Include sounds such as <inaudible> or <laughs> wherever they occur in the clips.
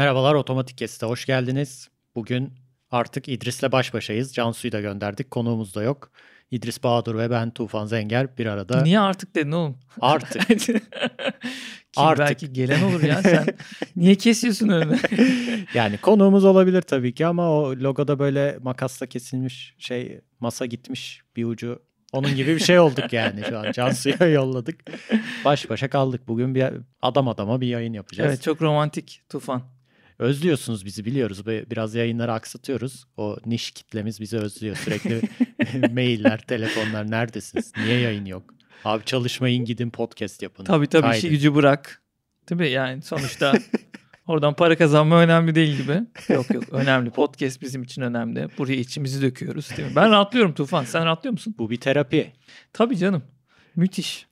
Merhabalar Otomatik Kesit'e hoş geldiniz. Bugün artık İdris'le baş başayız. Cansu'yu da gönderdik. Konuğumuz da yok. İdris Bahadır ve ben Tufan Zenger bir arada. Niye artık dedin oğlum? Artık. <laughs> Ki Artık. belki gelen olur ya sen. Niye kesiyorsun önünü? <laughs> yani konuğumuz olabilir tabii ki ama o logoda böyle makasla kesilmiş şey masa gitmiş bir ucu. Onun gibi bir şey olduk yani şu an. <laughs> Cansu'ya yolladık. Baş başa kaldık. Bugün bir adam adama bir yayın yapacağız. evet çok romantik Tufan. Özlüyorsunuz bizi biliyoruz. Biraz yayınları aksatıyoruz. O niş kitlemiz bizi özlüyor. Sürekli <laughs> mailler, telefonlar neredesiniz? Niye yayın yok? Abi çalışmayın gidin podcast yapın. Tabii tabii Haydi. işi gücü bırak. Değil mi? Yani sonuçta <laughs> oradan para kazanma önemli değil gibi. Yok yok önemli. Podcast bizim için önemli. Buraya içimizi döküyoruz değil mi? Ben rahatlıyorum Tufan. Sen rahatlıyor musun? Bu bir terapi. Tabii canım. Müthiş.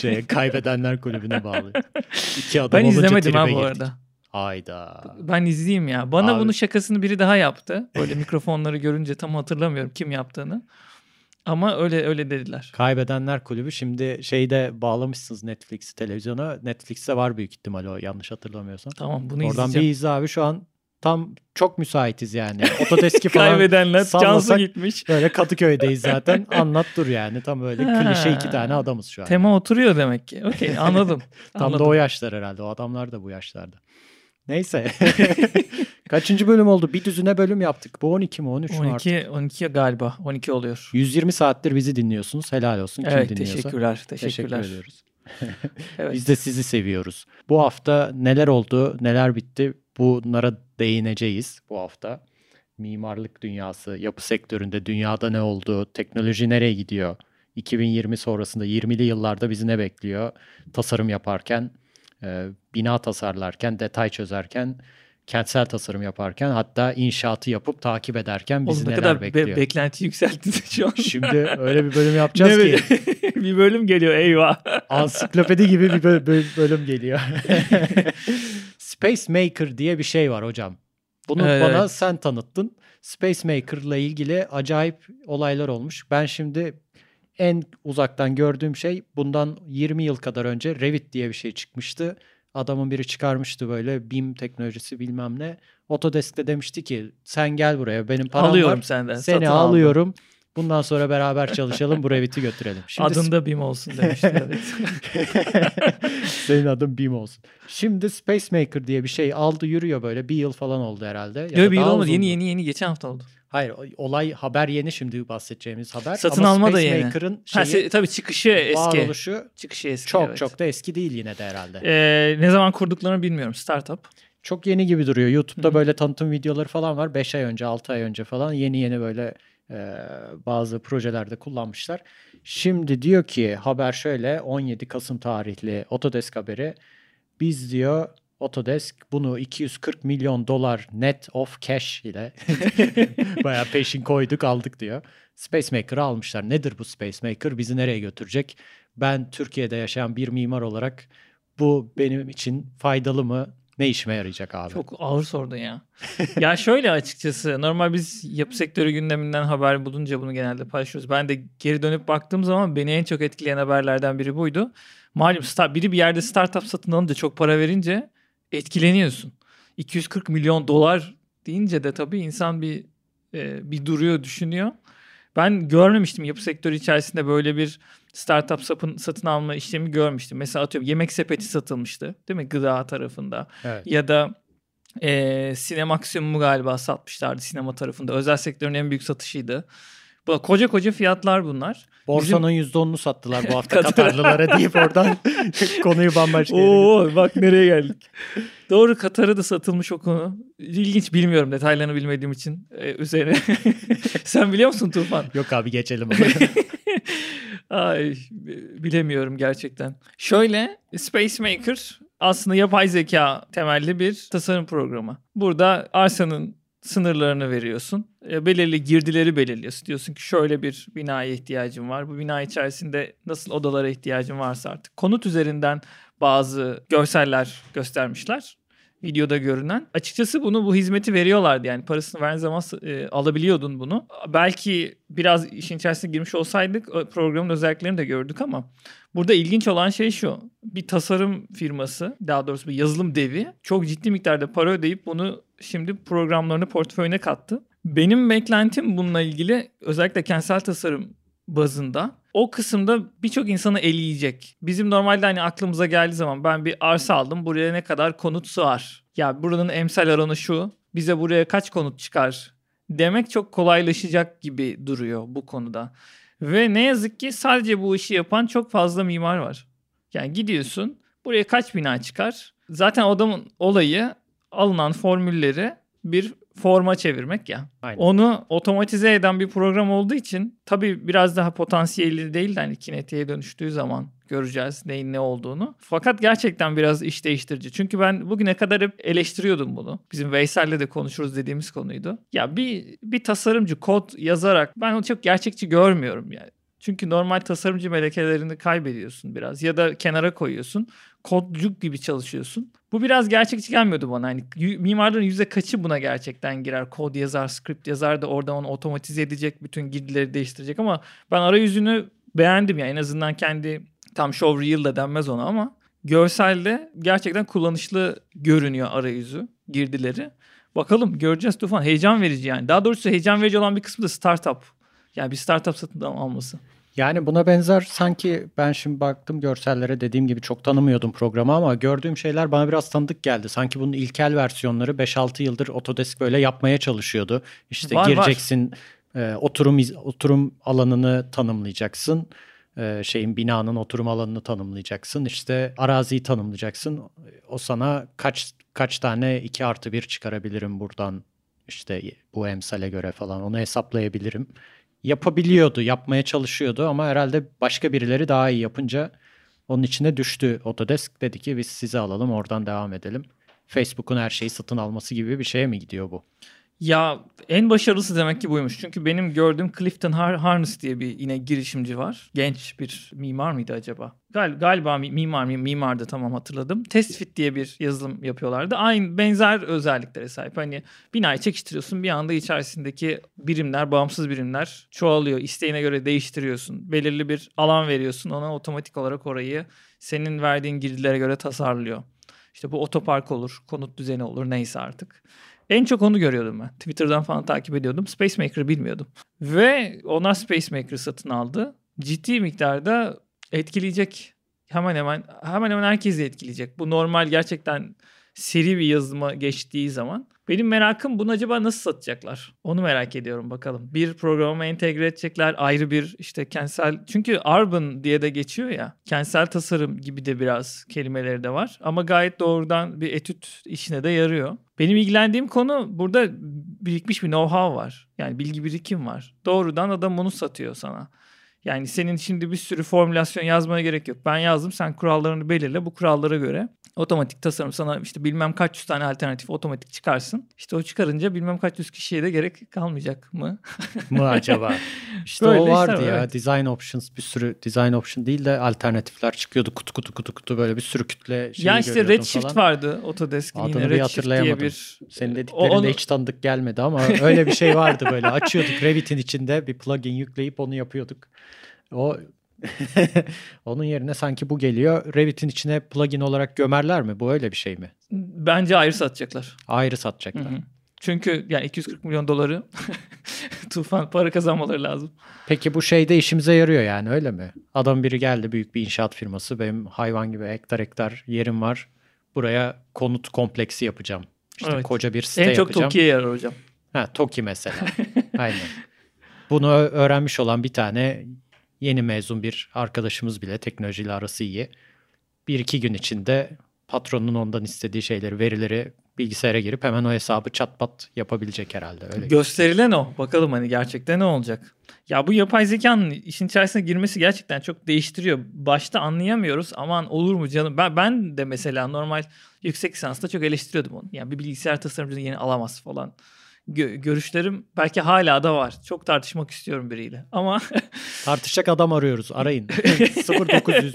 Şey, kaybedenler kulübüne bağlı. <laughs> İki adım Ben izlemedim ha bu arada. Hayda. Ben izleyeyim ya. Bana Abi- bunu şakasını biri daha yaptı. Böyle <laughs> mikrofonları görünce tam hatırlamıyorum kim yaptığını. Ama öyle öyle dediler. Kaybedenler kulübü şimdi şeyde bağlamışsınız Netflix'i televizyona. Netflix'te var büyük ihtimal o yanlış hatırlamıyorsam. Tamam bunu Oradan bir izleyeceğim. izle abi şu an tam çok müsaitiz yani. Otodeski <laughs> falan Kaybedenler sallasak gitmiş. Böyle Kadıköy'deyiz zaten. Anlat dur yani. Tam böyle Ha. klişe iki tane adamız şu an. Tema oturuyor demek ki. Okey anladım. <laughs> Tam da anladım. o yaşlar herhalde. O adamlar da bu yaşlarda. Neyse. <laughs> Kaçıncı bölüm oldu? Bir düzine bölüm yaptık. Bu 12 mi 13 mü artık? 12 12 galiba. 12 oluyor. 120 saattir bizi dinliyorsunuz. Helal olsun. Kim evet dinliyorsa. teşekkürler. Teşekkür Teşekkürler. ediyoruz. <laughs> Evet. Biz de sizi seviyoruz. Bu hafta neler oldu, neler bitti bunlara değineceğiz bu hafta. Mimarlık dünyası, yapı sektöründe dünyada ne oldu, teknoloji nereye gidiyor? 2020 sonrasında 20'li yıllarda bizi ne bekliyor? Tasarım yaparken, e, bina tasarlarken, detay çözerken, kentsel tasarım yaparken hatta inşaatı yapıp takip ederken bizi Oğlum ne neler kadar be- bekliyor? beklenti yükselttin <laughs> şu an. Şimdi öyle bir bölüm yapacağız ki <laughs> bir bölüm geliyor eyvah. <laughs> ansiklopedi gibi bir böl- böl- bölüm geliyor. Space Maker diye bir şey var hocam. Bunu Evet. bana sen tanıttın. Space Maker'la ilgili acayip olaylar olmuş. Ben şimdi en uzaktan gördüğüm şey bundan 20 yıl kadar önce Revit diye bir şey çıkmıştı. Adamın biri çıkarmıştı böyle BIM teknolojisi bilmem ne. Autodesk'te demişti ki sen gel buraya benim param Alıyorum var. senden. Seni satın aldım. alıyorum. Bundan sonra beraber çalışalım bu Revit'i götürelim. Şimdi Adında BİM olsun demişti. <laughs> Senin adın BİM olsun. Şimdi Space Maker diye bir şey aldı yürüyor böyle. Bir yıl falan oldu herhalde. Ya da Yok bir yıl olmadı. Yeni yeni yeni geçen hafta oldu. Hayır olay haber yeni şimdi bahsedeceğimiz haber. Satın Ama alma da Space yeni. Maker'ın Ha, şeyi, se- tabii çıkışı eski. varoluşu Çıkışı eski. çok evet. çok da eski değil yine de herhalde. Ee, ne zaman kurduklarını bilmiyorum. Startup. Çok yeni gibi duruyor. YouTube'da Hı hı. böyle tanıtım videoları falan var. 5 ay önce 6 ay önce falan yeni yeni böyle e, bazı projelerde kullanmışlar. Şimdi diyor ki haber şöyle 17 Kasım tarihli Autodesk haberi. Biz diyor Autodesk bunu 240 milyon dolar net of cash ile <laughs> bayağı peşin koyduk aldık diyor. Space Maker'ı almışlar. Nedir bu Space Maker? Bizi nereye götürecek? Ben Türkiye'de yaşayan bir mimar olarak bu benim için faydalı mı? Ne işime yarayacak abi? Çok ağır sordun ya. ya şöyle açıkçası normal biz yapı sektörü gündeminden haber bulunca bunu genelde paylaşıyoruz. Ben de geri dönüp baktığım zaman beni en çok etkileyen haberlerden biri buydu. Malum start, biri bir yerde startup satın alınca çok para verince etkileniyorsun. 240 milyon dolar deyince de tabii insan bir e, bir duruyor düşünüyor. Ben görmemiştim yapı sektörü içerisinde böyle bir startup sapın, satın alma işlemi görmüştüm. Mesela atıyorum yemek sepeti satılmıştı değil mi gıda tarafında Evet. ya da e, Sinemaksimum'u galiba satmışlardı sinema tarafında. Özel sektörün en büyük satışıydı. Bu koca koca fiyatlar bunlar. Borsanın %10'unu sattılar bu hafta <laughs> Katar- Katarlılara deyip oradan <laughs> konuyu bambaşka yere Oo bak nereye geldik. Doğru Katar'a da satılmış o konu. İlginç bilmiyorum detaylarını bilmediğim için e, üzerine. <laughs> Sen biliyor musun Tufan? Yok abi geçelim. Ay bilemiyorum gerçekten. Şöyle Space Maker aslında yapay zeka temelli bir tasarım programı. Burada arsanın sınırlarını veriyorsun. E, belirli girdileri belirliyorsun. Diyorsun ki şöyle bir binaya ihtiyacım var. Bu bina içerisinde nasıl odalara ihtiyacım varsa artık. Konut üzerinden bazı görseller göstermişler. videoda görünen. Açıkçası bunu bu hizmeti veriyorlardı yani parasını veren zaman e, alabiliyordun bunu. Belki biraz işin içerisine girmiş olsaydık programın özelliklerini de gördük ama burada ilginç olan şey şu. Bir tasarım firması daha doğrusu bir yazılım devi çok ciddi miktarda para ödeyip bunu şimdi programlarını portföyüne kattı. Benim beklentim bununla ilgili özellikle kentsel tasarım bazında o kısımda birçok insanı eleyecek. Bizim normalde hani aklımıza geldiği zaman ben bir arsa aldım buraya ne kadar konut sığar? Ya buranın emsal oranı şu bize buraya kaç konut çıkar? Demek çok kolaylaşacak gibi duruyor bu konuda. Ve ne yazık ki sadece bu işi yapan çok fazla mimar var. Yani gidiyorsun buraya kaç bina çıkar? Zaten adamın olayı alınan formülleri bir forma çevirmek ya. Aynen. Onu otomatize eden bir program olduğu için tabii biraz daha potansiyeli değil de hani kinetiğe dönüştüğü zaman göreceğiz neyin ne olduğunu. Fakat gerçekten biraz iş değiştirici. Çünkü ben bugüne kadar hep eleştiriyordum bunu. Bizim Veysel'le de konuşuruz dediğimiz konuydu. Ya bir bir tasarımcı kod yazarak ben onu çok gerçekçi görmüyorum yani. Çünkü normal tasarımcı melekelerini kaybediyorsun biraz ya da kenara koyuyorsun. Kodcuk gibi çalışıyorsun. Bu biraz gerçekçi gelmiyordu bana. Hani mimarların yüzde kaçı buna gerçekten girer? Kod yazar, script yazar da orada onu otomatize edecek, bütün girdileri değiştirecek ama ben arayüzünü beğendim ya. En azından kendi tam show real da denmez ona ama görselde gerçekten kullanışlı görünüyor arayüzü, girdileri. Bakalım göreceğiz Tufan. Heyecan verici yani. Daha doğrusu heyecan verici olan bir kısmı da startup. Yani bir startup satın alması. Yani buna benzer sanki ben şimdi baktım görsellere dediğim gibi çok tanımıyordum programı ama gördüğüm şeyler bana biraz tanıdık geldi. Sanki bunun ilkel versiyonları 5-6 yıldır Autodesk böyle yapmaya çalışıyordu. İşte var, gireceksin var. E, oturum oturum alanını tanımlayacaksın. E, şeyin binanın oturum alanını tanımlayacaksın. İşte araziyi tanımlayacaksın. O sana kaç kaç tane 2 artı 1 çıkarabilirim buradan işte bu emsale göre falan onu hesaplayabilirim yapabiliyordu, yapmaya çalışıyordu ama herhalde başka birileri daha iyi yapınca onun içine düştü Autodesk. Dedi ki biz sizi alalım oradan devam edelim. Facebook'un her şeyi satın alması gibi bir şeye mi gidiyor bu? Ya en başarılısı demek ki buymuş. Çünkü benim gördüğüm Clifton Har Harness diye bir yine girişimci var. Genç bir mimar mıydı acaba? Gal galiba mimar mimardı tamam hatırladım. TestFit diye bir yazılım yapıyorlardı. Aynı benzer özelliklere sahip. Hani binayı çekiştiriyorsun bir anda içerisindeki birimler, bağımsız birimler çoğalıyor. İsteğine göre değiştiriyorsun. Belirli bir alan veriyorsun ona otomatik olarak orayı senin verdiğin girdilere göre tasarlıyor. İşte bu otopark olur, konut düzeni olur neyse artık. En çok onu görüyordum ben. Twitter'dan falan takip ediyordum. Spacemaker'ı bilmiyordum. Ve ona Spacemaker'ı satın aldı. Ciddi miktarda etkileyecek. Hemen hemen hemen hemen herkesi etkileyecek. Bu normal gerçekten seri bir yazılıma geçtiği zaman. Benim merakım bunu acaba nasıl satacaklar? Onu merak ediyorum bakalım. Bir programa entegre edecekler ayrı bir işte kentsel çünkü urban diye de geçiyor ya. Kentsel tasarım gibi de biraz kelimeleri de var ama gayet doğrudan bir etüt işine de yarıyor. Benim ilgilendiğim konu burada birikmiş bir know-how var. Yani bilgi birikim var. Doğrudan adam onu satıyor sana. Yani senin şimdi bir sürü formülasyon yazmaya gerek yok. Ben yazdım sen kurallarını belirle. Bu kurallara göre otomatik tasarım sana işte bilmem kaç yüz tane alternatif otomatik çıkarsın. İşte o çıkarınca bilmem kaç yüz kişiye de gerek kalmayacak mı? <laughs> mı acaba? <laughs> İşte Böyle o vardı işte, ya evet. design options bir sürü design option değil de alternatifler çıkıyordu kutu kutu kutu kutu böyle bir sürü kütle şeyi Ya işte Redshift falan. vardı Autodesk'in Adını yine Redshift diye bir. Senin dediklerinde onu... hiç tanıdık gelmedi ama öyle bir şey vardı böyle açıyorduk Revit'in içinde bir plugin yükleyip onu yapıyorduk. O <laughs> Onun yerine sanki bu geliyor. Revit'in içine plugin olarak gömerler mi? Bu öyle bir şey mi? Bence ayrı satacaklar. Ayrı satacaklar. Hı hı. Çünkü yani 240 milyon doları <laughs> tufan para kazanmaları lazım. Peki bu şeyde işimize yarıyor yani öyle mi? Adam biri geldi büyük bir inşaat firması. Benim hayvan gibi hektar hektar yerim var. Buraya konut kompleksi yapacağım. İşte evet. koca bir site en yapacağım. En çok TOKİ'ye yarar hocam. Ha TOKİ mesela. <laughs> Aynen. Bunu öğrenmiş olan bir tane yeni mezun bir arkadaşımız bile teknolojiyle arası iyi. Bir iki gün içinde patronun ondan istediği şeyleri, verileri bilgisayara girip hemen o hesabı çatpat yapabilecek herhalde. Öyle Gösterilen o. Bakalım hani gerçekten ne olacak. Ya bu yapay zekanın işin içerisine girmesi gerçekten çok değiştiriyor. Başta anlayamıyoruz. Aman olur mu canım? Ben, ben de mesela normal yüksek lisansta çok eleştiriyordum onu. Yani bir bilgisayar tasarımcını yeni alamaz falan gö- görüşlerim belki hala da var. Çok tartışmak istiyorum biriyle. Ama <laughs> tartışacak adam arıyoruz. Arayın. <laughs> 0900.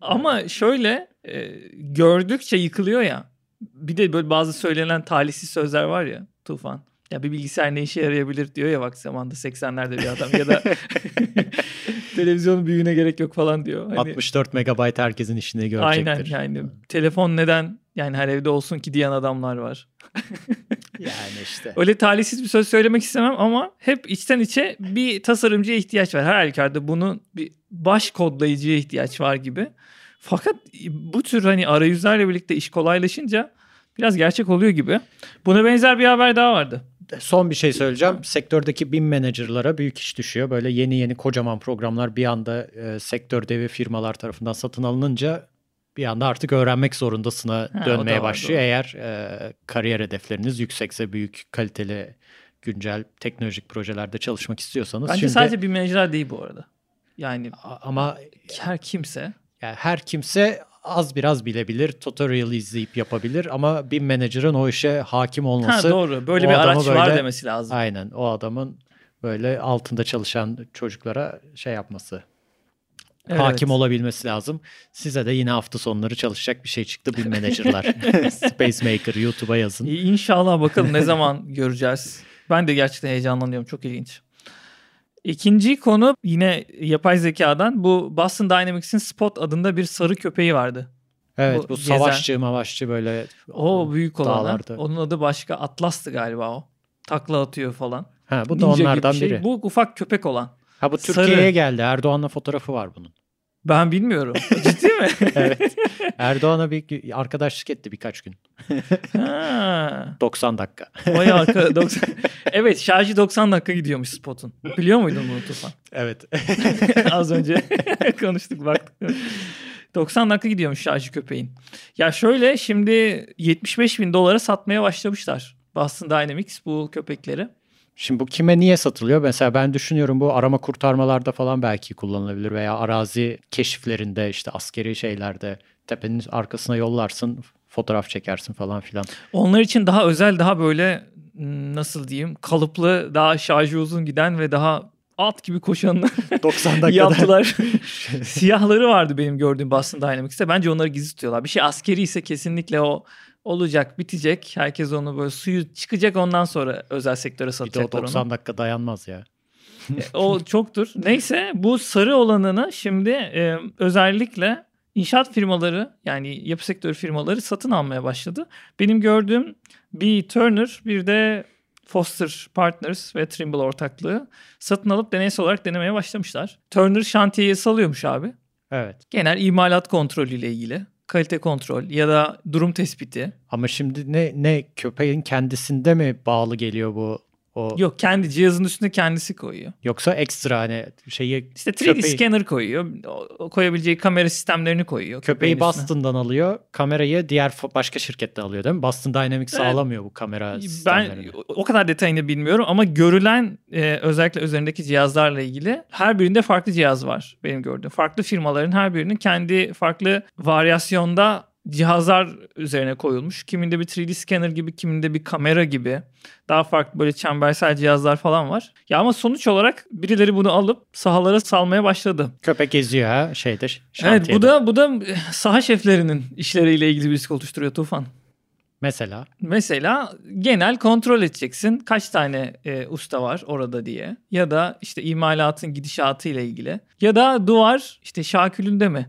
Ama şöyle e, gördükçe yıkılıyor ya. bir de böyle bazı söylenen talihsiz sözler var ya Tufan. Ya bir bilgisayar ne işe yarayabilir diyor ya vakti zamanda 80'lerde bir adam ya da <laughs> televizyonun büyüğüne gerek yok falan diyor. Hani, 64 megabayt herkesin işini görecektir. Aynen yani telefon neden yani her evde olsun ki diyen adamlar var. Yani işte. Öyle talihsiz bir söz söylemek istemem ama hep içten içe bir tasarımcıya ihtiyaç var. Her halükarda bunun bir baş kodlayıcıya ihtiyaç var gibi. Fakat bu tür hani arayüzlerle birlikte iş kolaylaşınca biraz gerçek oluyor gibi. Buna benzer bir haber daha vardı. Son bir şey söyleyeceğim. Sektördeki BIM manager'lara büyük iş düşüyor. Böyle yeni yeni kocaman programlar bir anda e, sektör devi firmalar tarafından satın alınınca bir anda artık öğrenmek zorundasına ha, dönmeye başlıyor. Doğru. Eğer e, kariyer hedefleriniz yüksekse büyük kaliteli güncel teknolojik projelerde çalışmak istiyorsanız. Bence şimdi, sadece bir menajer değil bu arada. Yani ama her kimse. Yani her kimse az biraz bilebilir, tutorial izleyip yapabilir ama bir manager'ın o işe hakim olması. Ha, doğru. Böyle bir araç böyle, var demesi lazım. Aynen. O adamın böyle altında çalışan çocuklara şey yapması. Evet. Hakim olabilmesi lazım. Size de yine hafta sonları çalışacak bir şey çıktı bir menajerler. <laughs> Space Maker YouTube'a yazın. İnşallah bakalım ne zaman göreceğiz. Ben de gerçekten heyecanlanıyorum. Çok ilginç. İkinci konu yine yapay zekadan. Bu Boston Dynamics'in Spot adında bir sarı köpeği vardı. Evet bu, bu savaşçı mavaşçı böyle. O büyük olan. Onun adı başka Atlas'tı galiba o. Takla atıyor falan. Ha bu da Ninja onlardan şey. biri. Bu ufak köpek olan. Ha bu Türkiye'ye geldi. Erdoğan'la fotoğrafı var bunun. Ben bilmiyorum. <laughs> Ciddi mi? <laughs> evet. Erdoğan'a bir arkadaşlık etti birkaç gün. ha. <laughs> 90 dakika. Vay arka 90. Evet şarjı 90 dakika gidiyormuş spotun. Biliyor muydun bunu Tufan? Evet. Az önce konuştuk baktık. 90 dakika gidiyormuş şarjı köpeğin. Ya şöyle şimdi 75 bin dolara satmaya başlamışlar. Boston Dynamics bu köpekleri. Şimdi bu kime niye satılıyor? Mesela ben düşünüyorum bu arama kurtarmalarda falan belki kullanılabilir veya arazi keşiflerinde işte askeri şeylerde tepenin arkasına yollarsın fotoğraf çekersin falan filan. Onlar için daha özel daha böyle nasıl diyeyim kalıplı daha şarjı uzun giden ve daha at gibi koşanlar <laughs> 90 dakikada yaptılar. <laughs> Siyahları vardı benim gördüğüm Boston Dynamics'te. Bence onları gizli tutuyorlar. Bir şey askeri ise kesinlikle o olacak, bitecek. Herkes onu böyle suyu çıkacak ondan sonra özel sektöre satacaklar Bir de o 90 onu. dakika dayanmaz ya. E, o çoktur. Neyse bu sarı olanını şimdi e, özellikle inşaat firmaları yani yapı sektörü firmaları satın almaya başladı. Benim gördüğüm bir Turner bir de Foster Partners ve Trimble ortaklığı satın alıp deneysel olarak denemeye başlamışlar. Turner şantiyeye salıyormuş abi. Evet. Genel imalat kontrolü ile ilgili kalite kontrol ya da durum tespiti. Ama şimdi ne ne köpeğin kendisinde mi bağlı geliyor bu o... Yok kendi cihazın üstünde kendisi koyuyor. Yoksa ekstra hani şeyi... İşte 3D köpeği... scanner koyuyor. O, koyabileceği kamera sistemlerini koyuyor. Köpeği Boston'dan alıyor. Kamerayı diğer başka şirketten alıyor değil mi? Boston Dynamics evet. sağlamıyor bu kamera sistemlerini. Ben o kadar detayını bilmiyorum ama görülen e, özellikle üzerindeki cihazlarla ilgili her birinde farklı cihaz var benim gördüğüm. Farklı firmaların her birinin kendi farklı varyasyonda cihazlar üzerine koyulmuş. Kiminde bir 3D scanner gibi, kiminde bir kamera gibi. Daha farklı böyle çembersel cihazlar falan var. Ya ama sonuç olarak birileri bunu alıp sahalara salmaya başladı. Köpek geziyor ha şeydir. Şantiyede. Evet bu da bu da saha şeflerinin işleriyle ilgili bir risk oluşturuyor Tufan. Mesela? Mesela genel kontrol edeceksin. Kaç tane e, usta var orada diye. Ya da işte imalatın gidişatı ile ilgili. Ya da duvar işte şakülünde mi?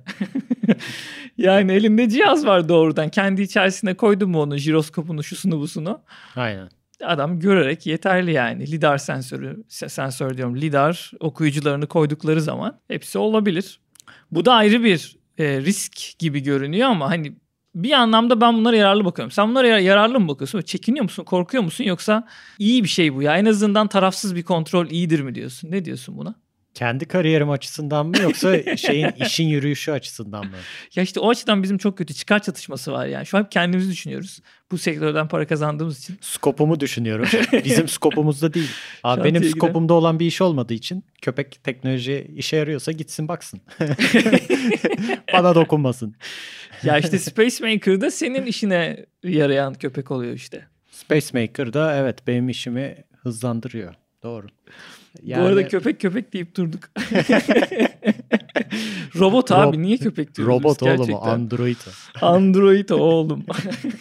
<laughs> yani elinde cihaz var doğrudan. Kendi içerisine koydun mu onu jiroskopunu şusunu busunu. Aynen. Adam görerek yeterli yani. Lidar sensörü, sensör diyorum lidar okuyucularını koydukları zaman hepsi olabilir. Bu da ayrı bir e, risk gibi görünüyor ama hani bir anlamda ben bunlara yararlı bakıyorum. Sen bunlara yararlı mı bakıyorsun? Çekiniyor musun? Korkuyor musun? Yoksa iyi bir şey bu ya. En azından tarafsız bir kontrol iyidir mi diyorsun? Ne diyorsun buna? Kendi kariyerim açısından mı yoksa <laughs> şeyin işin yürüyüşü açısından mı? Ya işte o açıdan bizim çok kötü çıkar çatışması var yani. Şu an kendimizi düşünüyoruz. Bu sektörden para kazandığımız için. Skopumu düşünüyorum. <laughs> Bizim skopumuzda değil. Abi benim skopumda olan bir iş olmadığı için köpek teknoloji işe yarıyorsa gitsin baksın. <laughs> Bana dokunmasın. ya işte Space Maker'da senin işine yarayan köpek oluyor işte. Space Maker'da evet benim işimi hızlandırıyor. Doğru. Yani... Bu arada köpek köpek deyip durduk. <laughs> Robot Rob- abi niye köpek diyoruz Robot oğlum gerçekten? Android. o. Android o oğlum.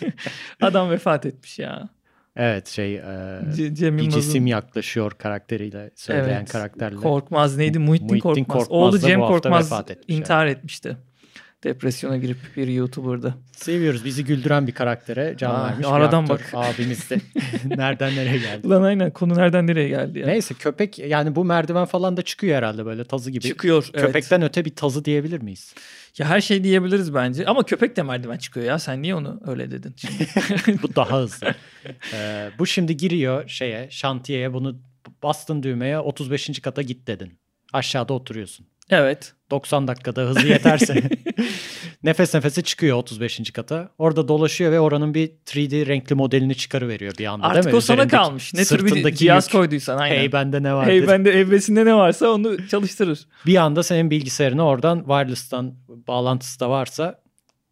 <laughs> Adam vefat etmiş ya. Evet şey e, C- Cem bir cisim yaklaşıyor karakteriyle söyleyen Evet. karakterle. Korkmaz neydi? Muhittin, Muhittin Korkmaz. Korkmaz Oğlu Cem Korkmaz intihar etmişti. Depresyona girip bir YouTuber'dı. Seviyoruz bizi güldüren bir karaktere can Aa, vermiş. bir aradan aktör bak. Abimiz de <laughs> <laughs> nereden nereye geldi. Ulan aynen konu nereden nereye geldi ya. Neyse köpek yani bu merdiven falan da çıkıyor herhalde böyle tazı gibi. Çıkıyor. Evet. Köpekten öte bir tazı diyebilir miyiz? Ya her şey diyebiliriz bence. Ama köpek de merdiven çıkıyor ya. Sen niye onu öyle dedin? <laughs> Bu daha hızlı. Ee, bu şimdi giriyor şeye şantiyeye bunu bastın düğmeye 35. kata git dedin. Aşağıda oturuyorsun. Evet. 90 dakikada hızı yeterse <laughs> nefes nefese çıkıyor 35. kata. Orada dolaşıyor ve oranın bir 3D renkli modelini çıkarıveriyor bir anda değil Artık mi? o sana kalmış. Ne tür bir cihaz yük. koyduysan aynen. Hey bende ne var? Hey bende evresinde ne varsa onu çalıştırır. Bir anda senin bilgisayarına oradan wireless'tan bağlantısı da varsa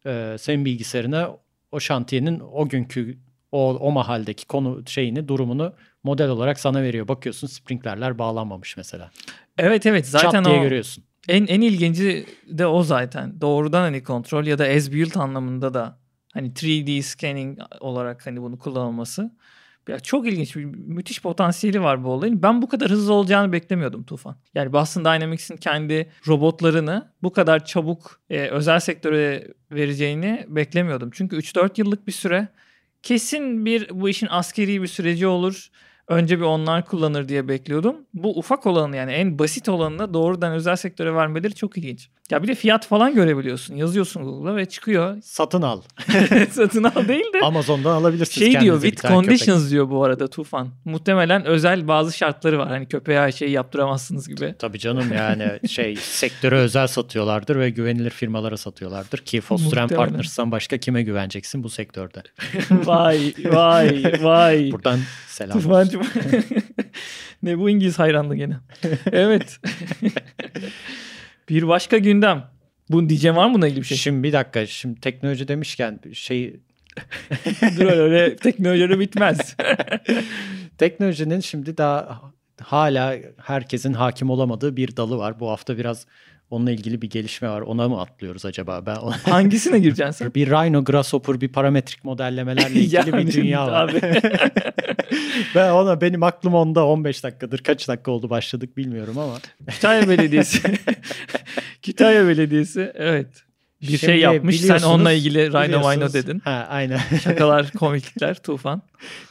e, senin bilgisayarına o şantiyenin o günkü o, o mahaldeki konu şeyini durumunu model olarak sana veriyor. Bakıyorsun sprinklerler bağlanmamış mesela. Evet evet zaten Çat diye o görüyorsun. En en ilginci de o zaten. Doğrudan hani kontrol ya da as built anlamında da hani 3D scanning olarak hani bunu kullanılması. Ya çok ilginç bir müthiş potansiyeli var bu olayın. Ben bu kadar hızlı olacağını beklemiyordum Tufan. Yani Boston Dynamics'in kendi robotlarını bu kadar çabuk e, özel sektöre vereceğini beklemiyordum. Çünkü 3-4 yıllık bir süre kesin bir bu işin askeri bir süreci olur. Önce bir onlar kullanır diye bekliyordum. Bu ufak olanı yani en basit olanını doğrudan özel sektöre vermeleri çok ilginç. Ya bir de fiyat falan görebiliyorsun. Yazıyorsun Google'a ve çıkıyor. Satın al. <laughs> Satın al değil de. Amazon'dan alabilirsiniz Şey diyor with tane köpek. conditions diyor bu arada Tufan. Muhtemelen özel bazı şartları var. Hani köpeğe her şeyi yaptıramazsınız gibi. Tabii canım yani şey sektöre özel satıyorlardır ve güvenilir firmalara satıyorlardır ki Foster and. Partners'tan başka kime güveneceksin bu sektörde? <laughs> vay vay vay. Buradan selam. Tufancım. <laughs> ne bu İngiliz hayranlığı gene. Evet. Bir başka gündem. Bu diyeceğim var mı buna ilgili bir şey? Şimdi bir dakika şimdi teknoloji demişken şey <laughs> Dur öyle, teknolojileri bitmez. <laughs> teknolojinin şimdi daha hala herkesin hakim olamadığı bir dalı var. Bu hafta biraz onunla ilgili bir gelişme var. Ona mı atlıyoruz acaba? Ben <laughs> Hangisine gireceksin sen? bir Rhino Grasshopper bir parametrik modellemelerle <laughs> ilgili bir dünya var. <laughs> ben ona benim aklım onda 15 dakikadır. Kaç dakika oldu başladık bilmiyorum ama. Kütahya Belediyesi. Kütahya Belediyesi evet. Bir şey Şimdi yapmış. Sen onunla ilgili Rhino Vino dedin. Ha aynen. Şakalar, komiklikler, tufan.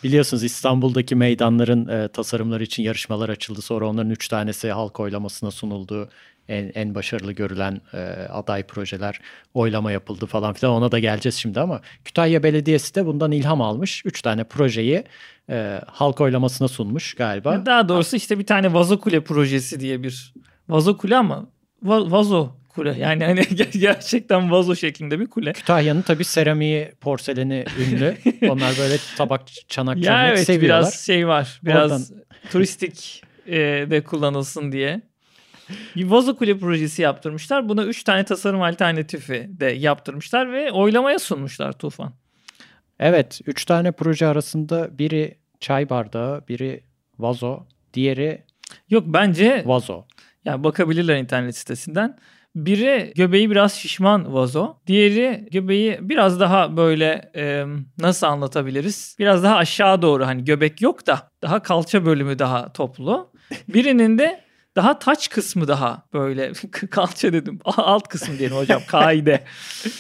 Biliyorsunuz İstanbul'daki meydanların e, tasarımları için yarışmalar açıldı. Sonra onların 3 tanesi halk oylamasına sunuldu. En, en başarılı görülen e, aday projeler oylama yapıldı falan filan. Ona da geleceğiz şimdi ama Kütahya Belediyesi de bundan ilham almış. 3 tane projeyi e, halk oylamasına sunmuş galiba. Daha doğrusu işte bir tane vazo kule projesi diye bir vazo kule ama va- vazo kule. Yani hani <laughs> ger- gerçekten vazo şeklinde bir kule. Kütahya'nın tabii seramiği, porseleni ünlü. <laughs> Onlar böyle tabak, çanak, Ya çömlek evet seviyorlar. biraz şey var. Biraz turistik e, de kullanılsın diye. Bir vazo kule projesi yaptırmışlar. Buna 3 tane tasarım alternatifi de yaptırmışlar ve oylamaya sunmuşlar Tufan. Evet, üç tane proje arasında biri çay bardağı, biri vazo, diğeri Yok bence vazo. yani bakabilirler internet sitesinden. Biri göbeği biraz şişman vazo. Diğeri göbeği biraz daha böyle e, nasıl anlatabiliriz? Biraz daha aşağı doğru hani göbek yok da daha kalça bölümü daha toplu. Birinin de daha taç kısmı daha böyle <laughs> kalça dedim. Alt kısmı diyelim hocam kaide.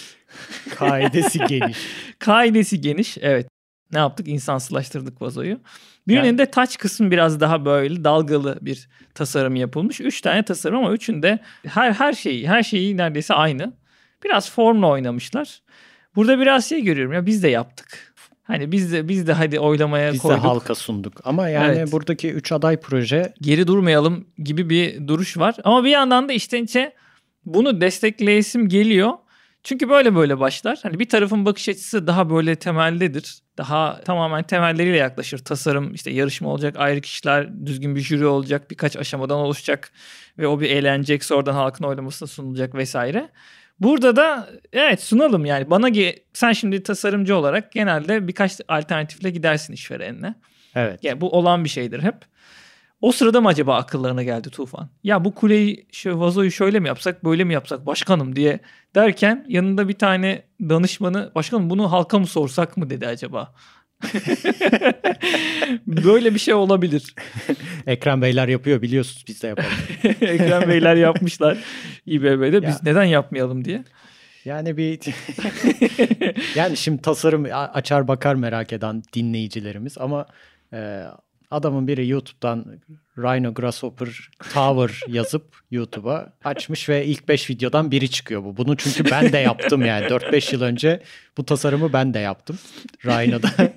<laughs> Kaidesi geniş. Kaidesi geniş evet. Ne yaptık? İnsansılaştırdık vazoyu. Birinin Yani- de taç kısmı biraz daha böyle dalgalı bir tasarım yapılmış. Üç tane tasarım ama üçünde her her şeyi her şeyi neredeyse aynı. Biraz formla oynamışlar. Burada biraz şey görüyorum ya biz de yaptık. Hani biz de biz de hadi oylamaya Biz de koyduk. halka sunduk. Ama yani Evet. buradaki üç aday proje Geri durmayalım gibi bir duruş var. Ama bir yandan da içten içe bunu destekleyesim geliyor. Çünkü böyle böyle başlar. Hani bir tarafın bakış açısı daha böyle temeldedir. Daha tamamen temelleriyle yaklaşır. Tasarım işte yarışma olacak, ayrı kişiler, düzgün bir jüri olacak, birkaç aşamadan oluşacak ve o bir eğlenecek, sonradan halkın oylamasına sunulacak vesaire. Burada da evet sunalım yani bana ge- sen şimdi tasarımcı olarak genelde birkaç alternatifle gidersin işverenine. evet. Yani bu olan bir şeydir hep. O sırada mı acaba akıllarına geldi Tufan? Ya bu kuleyi, şu vazoyu şöyle mi yapsak, böyle mi yapsak başkanım diye derken yanında bir tane danışmanı başkanım bunu halka mı sorsak mı dedi acaba? <laughs> Böyle bir şey olabilir. <laughs> Ekrem Beyler yapıyor biliyorsunuz biz de yapalım. <laughs> Ekrem Beyler yapmışlar İBB'de. Biz Ya. neden yapmayalım diye. Yani bir yani şimdi tasarım açar bakar merak eden dinleyicilerimiz ama e, adamın biri YouTube'dan Rhino Grasshopper Tower yazıp YouTube'a açmış ve ilk 5 videodan biri çıkıyor bu. Bunu çünkü ben de yaptım yani 4-5 yıl önce bu tasarımı ben de yaptım Rhino'da. <laughs>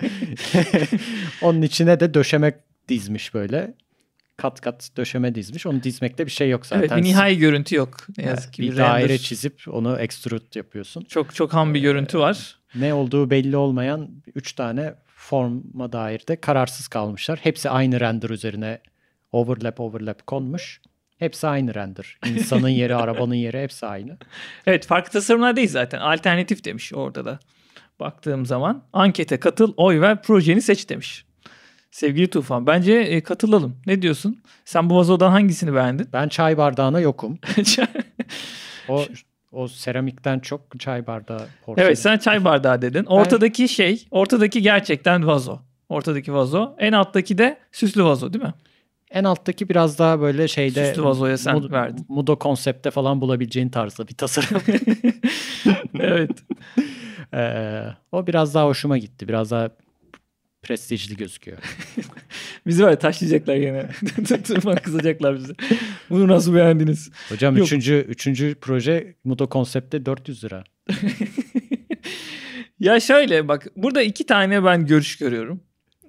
Onun içine de döşeme dizmiş böyle. Kat kat döşeme dizmiş. Onu dizmekte bir şey yok zaten. Evet bir nihai görüntü yok. Ne yazık ki. bir Bir daire render. çizip onu extrude yapıyorsun. Çok çok ham bir görüntü var. ne olduğu belli olmayan 3 tane forma dair de kararsız kalmışlar. Hepsi aynı render üzerine overlap overlap konmuş. Hepsi aynı render. İnsanın yeri, <laughs> arabanın yeri hepsi aynı. Evet farklı tasarımlar değil zaten. Alternatif demiş orada da. Baktığım zaman ankete katıl, oy ver, projeni seç demiş. Sevgili Tufan bence e, katılalım. Ne diyorsun? Sen bu vazodan hangisini beğendin? Ben çay bardağına yokum. <laughs> O o seramikten çok çay bardağı porselen. evet sen çay bardağı dedin. Ortadaki şey, ortadaki gerçekten vazo. Ortadaki vazo. En alttaki de süslü vazo değil mi? En alttaki biraz daha böyle şeyde Süslü vazoya sen Mudo- verdin. Mudo konsepte falan bulabileceğin tarzda bir tasarım. <laughs> evet. Ee, o biraz daha hoşuma gitti. Biraz daha prestijli gözüküyor. <laughs> Bizi ya taşlayacaklar yine. <laughs> Tufan kızacaklar bize. Bunu nasıl beğendiniz? Hocam Yok. üçüncü, üçüncü proje Mudo konsepte 400 lira. <laughs> Ya şöyle bak burada iki tane ben görüş görüyorum.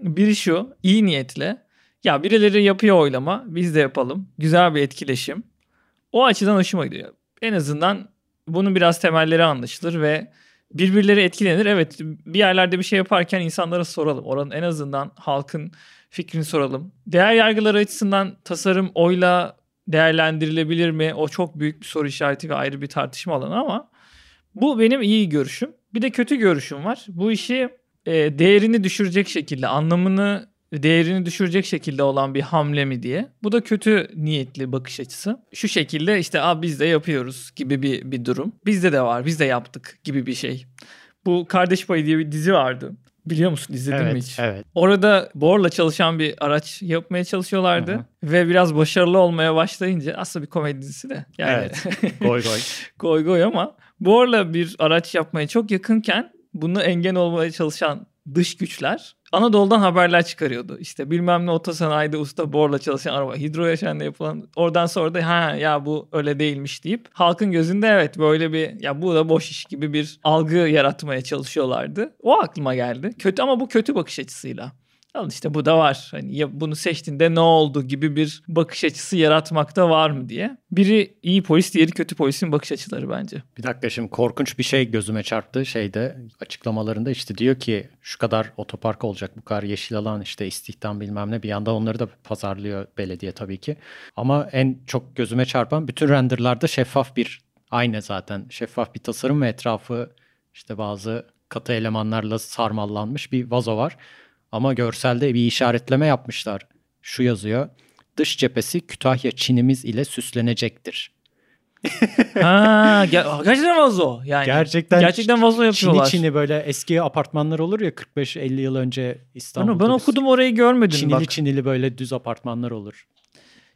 Biri şu iyi niyetle ya birileri yapıyor oylama biz de yapalım. Güzel bir etkileşim. O açıdan hoşuma gidiyor. En azından bunun biraz temelleri anlaşılır ve birbirleri etkilenir. Evet bir yerlerde bir şey yaparken insanlara soralım. Oranın en azından halkın fikrini soralım. Değer yargıları açısından tasarım oyla değerlendirilebilir mi? O çok büyük bir soru işareti ve ayrı bir tartışma alanı ama bu benim iyi görüşüm. Bir de kötü görüşüm var. Bu işi e, değerini düşürecek şekilde, anlamını, değerini düşürecek şekilde olan bir hamle mi diye. Bu da kötü niyetli bakış açısı. Şu şekilde işte Aa, biz de yapıyoruz gibi bir, bir durum. Bizde de var, biz de yaptık gibi bir şey. Bu Kardeş Payı diye bir dizi vardı. Biliyor musun? İzledin mi Evet, hiç? evet. Orada borla çalışan bir araç yapmaya çalışıyorlardı. Hı hı. Ve biraz başarılı olmaya başlayınca aslında bir komedi dizisi de. Yani Evet. <laughs> Goy goy. goy goy ama Borla bir araç yapmaya çok yakınken bunu engel olmaya çalışan dış güçler Anadolu'dan haberler çıkarıyordu. İşte bilmem ne otosanayide usta borla çalışan araba hidro yaşamında yapılan oradan sonra da ha ya bu öyle değilmiş deyip halkın gözünde evet böyle bir ya bu da boş iş gibi bir algı yaratmaya çalışıyorlardı. O aklıma geldi. Kötü ama bu kötü bakış açısıyla. Al işte bu da var. Hani ya bunu seçtiğinde ne oldu gibi bir bakış açısı yaratmakta var mı diye. Biri iyi polis, diğeri kötü polisin bakış açıları bence. Bir dakika şimdi korkunç bir şey gözüme çarptı şeyde açıklamalarında işte diyor ki şu kadar otopark olacak bu kadar yeşil alan işte istihdam bilmem ne bir yandan onları da pazarlıyor belediye tabii ki. Ama en çok gözüme çarpan bütün renderlarda şeffaf bir aynı zaten şeffaf bir tasarım ve etrafı işte bazı katı elemanlarla sarmallanmış bir vazo var. Ama görselde bir işaretleme yapmışlar. Şu yazıyor. Dış cephesi Kütahya Çinimiz ile süslenecektir. <laughs> ha, ger- gerçekten vazo. Yani Gerçekten gerçekten vazo yapıyorlar. Çini Çini böyle eski apartmanlar olur ya 45-50 yıl önce Ben, İstanbul'da. ben okudum orayı görmedim Çinili bak. Çinili böyle düz apartmanlar olur.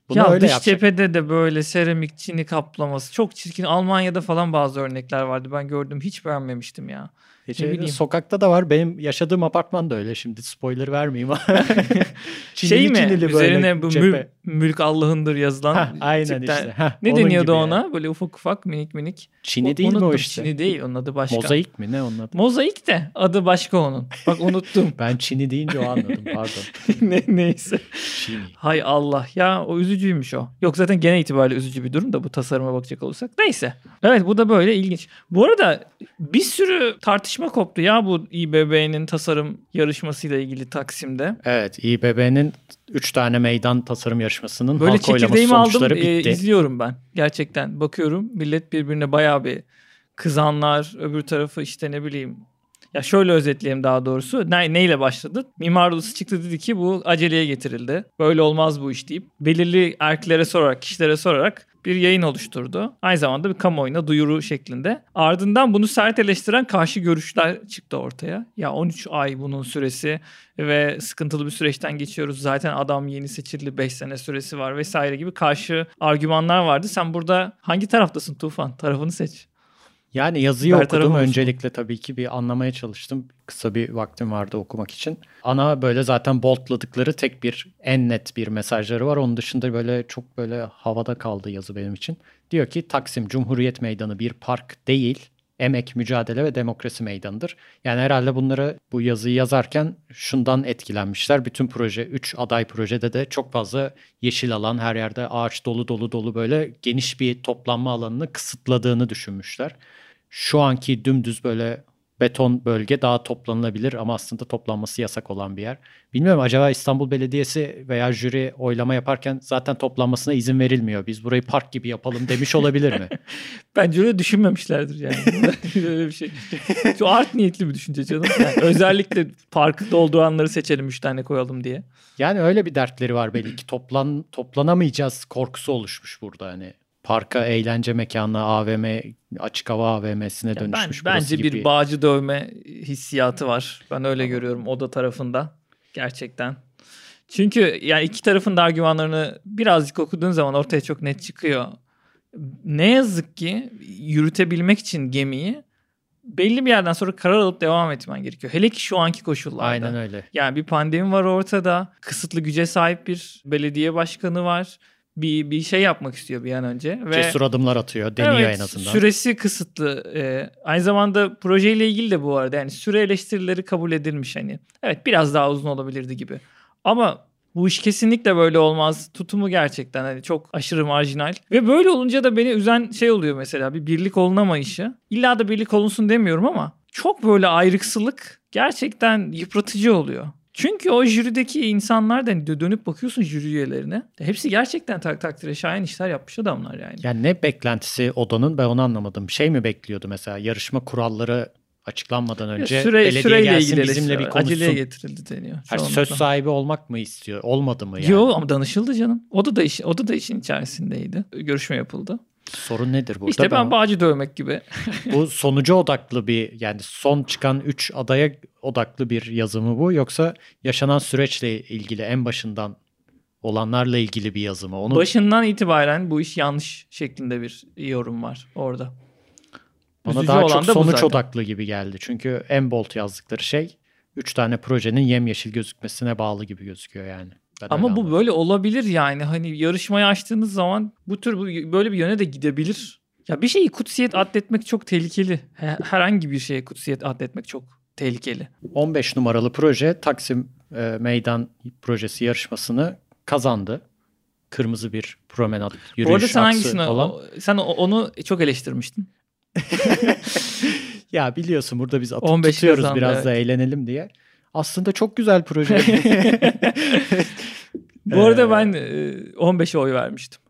Bunu ya öyle dış yapacak. cephede de böyle seramik çini kaplaması çok çirkin. Almanya'da falan bazı örnekler vardı. Ben gördüm hiç beğenmemiştim ya. Şeyde, bileyim. Sokakta da var. Benim yaşadığım apartman da öyle şimdi. Spoiler vermeyeyim <laughs> ama. Çinili şey mi? Çinili Üzerine bu mül- mülk Allah'ındır yazılan. Hah, aynen cidden- işte. Hah, Ne deniyordu ona? yani. Böyle ufak ufak minik minik. Çini değil mi o Unuttum. işte? Çini değil onun adı başka. Mozaik mi ne onun adı? Mozaik de adı başka onun. Bak unuttum. <laughs> Ben Çini deyince o anladım pardon. <laughs> ne, neyse. Çini. Hay Allah ya o üzücüymüş o. Yok zaten genel itibariyle üzücü bir durum da bu tasarıma bakacak olursak. Neyse. Evet bu da böyle ilginç. Bu arada bir sürü tartışma koptu ya bu İBB'nin tasarım yarışmasıyla ilgili Taksim'de. Evet İBB'nin 3 tane meydan tasarım yarışmasının Böyle halk oylaması çekirdeğimi aldım sonuçları e, bitti. izliyorum ben. Gerçekten bakıyorum millet birbirine bayağı bir kızanlar öbür tarafı işte ne bileyim Ya şöyle özetleyelim daha doğrusu. Ne, neyle başladı? Mimar odası çıktı dedi ki bu aceleye getirildi. Böyle olmaz bu iş deyip belirli erklere sorarak, kişilere sorarak bir yayın oluşturdu. Aynı zamanda bir kamuoyuna duyuru şeklinde. Ardından bunu sert eleştiren karşı görüşler çıktı ortaya. Ya 13 ay bunun süresi ve sıkıntılı bir süreçten geçiyoruz. Zaten adam yeni seçildi 5 sene süresi var vesaire gibi karşı argümanlar vardı. Sen burada hangi taraftasın Tufan? Tarafını seç. Yani yazıyı Bertaraf okudum. Öncelikle tabii ki bir anlamaya çalıştım. Kısa bir vaktim vardı okumak için. Ana böyle zaten boltladıkları tek bir en net bir mesajları var. Onun dışında böyle çok böyle havada kaldı yazı benim için. Diyor ki Taksim Cumhuriyet Meydanı bir park değil emek, mücadele ve demokrasi meydanıdır. Yani herhalde bunları bu yazıyı yazarken şundan etkilenmişler. Bütün proje, 3 aday projede de çok fazla yeşil alan, her yerde ağaç dolu dolu dolu böyle geniş bir toplanma alanını kısıtladığını düşünmüşler. Şu anki dümdüz böyle beton bölge daha toplanılabilir ama aslında toplanması yasak olan bir yer. Bilmiyorum acaba İstanbul Belediyesi veya jüri oylama yaparken zaten toplanmasına izin verilmiyor. Biz burayı park gibi yapalım demiş olabilir mi? <laughs> Bence öyle düşünmemişlerdir yani. <laughs> öyle bir şey. Şu art niyetli bir düşünce canım. Yani özellikle parkı dolduranları seçelim 3 tane koyalım diye. Yani öyle bir dertleri var belli ki toplan toplanamayacağız korkusu oluşmuş burada hani parka, eğlence mekanına, AVM, açık hava AVM'sine ya dönüşmüş. Ben, bence gibi. bir bağcı dövme hissiyatı var. Ben öyle görüyorum oda tarafında. Gerçekten. Çünkü yani iki tarafın da argümanlarını birazcık okuduğun zaman ortaya çok net çıkıyor. Ne yazık ki yürütebilmek için gemiyi belli bir yerden sonra karar alıp devam etmen gerekiyor. Hele ki şu anki koşullarda. Aynen öyle. Yani bir pandemi var ortada. Kısıtlı güce sahip bir belediye başkanı var bir bir şey yapmak istiyor bir an önce ve cesur adımlar atıyor, deniyor evet, en azından. Süresi kısıtlı. Ee, aynı zamanda projeyle ilgili de bu arada yani süre eleştirileri kabul edilmiş hani. Evet biraz daha uzun olabilirdi gibi. Ama bu iş kesinlikle böyle olmaz. Tutumu gerçekten hani çok aşırı marjinal. Ve böyle olunca da beni üzen şey oluyor mesela bir birlik olunamayışı. İlla da birlik olunsun demiyorum ama çok böyle ayrıksılık gerçekten yıpratıcı oluyor. Çünkü o jürideki insanlar da dönüp bakıyorsun jüri üyelerine. Hepsi gerçekten tak takdire şayan işler yapmış adamlar yani. Yani ne beklentisi odanın ben onu anlamadım. Şey mi bekliyordu mesela yarışma kuralları açıklanmadan önce süre, belediye gelsin bizimle bir konuşsun. Aceleye getirildi deniyor. Her söz sahibi olmak mı istiyor? Olmadı mı yani? Yok ama danışıldı canım. O da da iş, o da da işin içerisindeydi. Görüşme yapıldı. Sorun nedir burada? İşte ben bağcı dövmek gibi. <laughs> bu sonuca odaklı bir yani son çıkan 3 adaya odaklı bir yazımı bu yoksa yaşanan süreçle ilgili en başından olanlarla ilgili bir yazımı. Onu... Başından itibaren bu iş yanlış şeklinde bir yorum var orada. Bana Üzücü daha çok sonuç odaklı gibi geldi. Çünkü en bolt yazdıkları şey 3 tane projenin yemyeşil gözükmesine bağlı gibi gözüküyor yani. Ben Ama bu böyle olabilir yani. Hani yarışmayı açtığınız zaman bu tür böyle bir yöne de gidebilir. Ya bir şeyi kutsiyet adletmek çok tehlikeli. Herhangi bir şeye kutsiyet adletmek çok tehlikeli. 15 numaralı proje Taksim e, Meydan projesi yarışmasını kazandı. Kırmızı bir promenat yürüyüş Bu arada sen hangisini olan. sen onu çok eleştirmiştin. <laughs> ya biliyorsun burada biz atıp tutuyoruz kazandı, biraz evet. da eğlenelim diye. Aslında çok güzel proje. <laughs> Bu arada ee, ben 15'e oy vermiştim.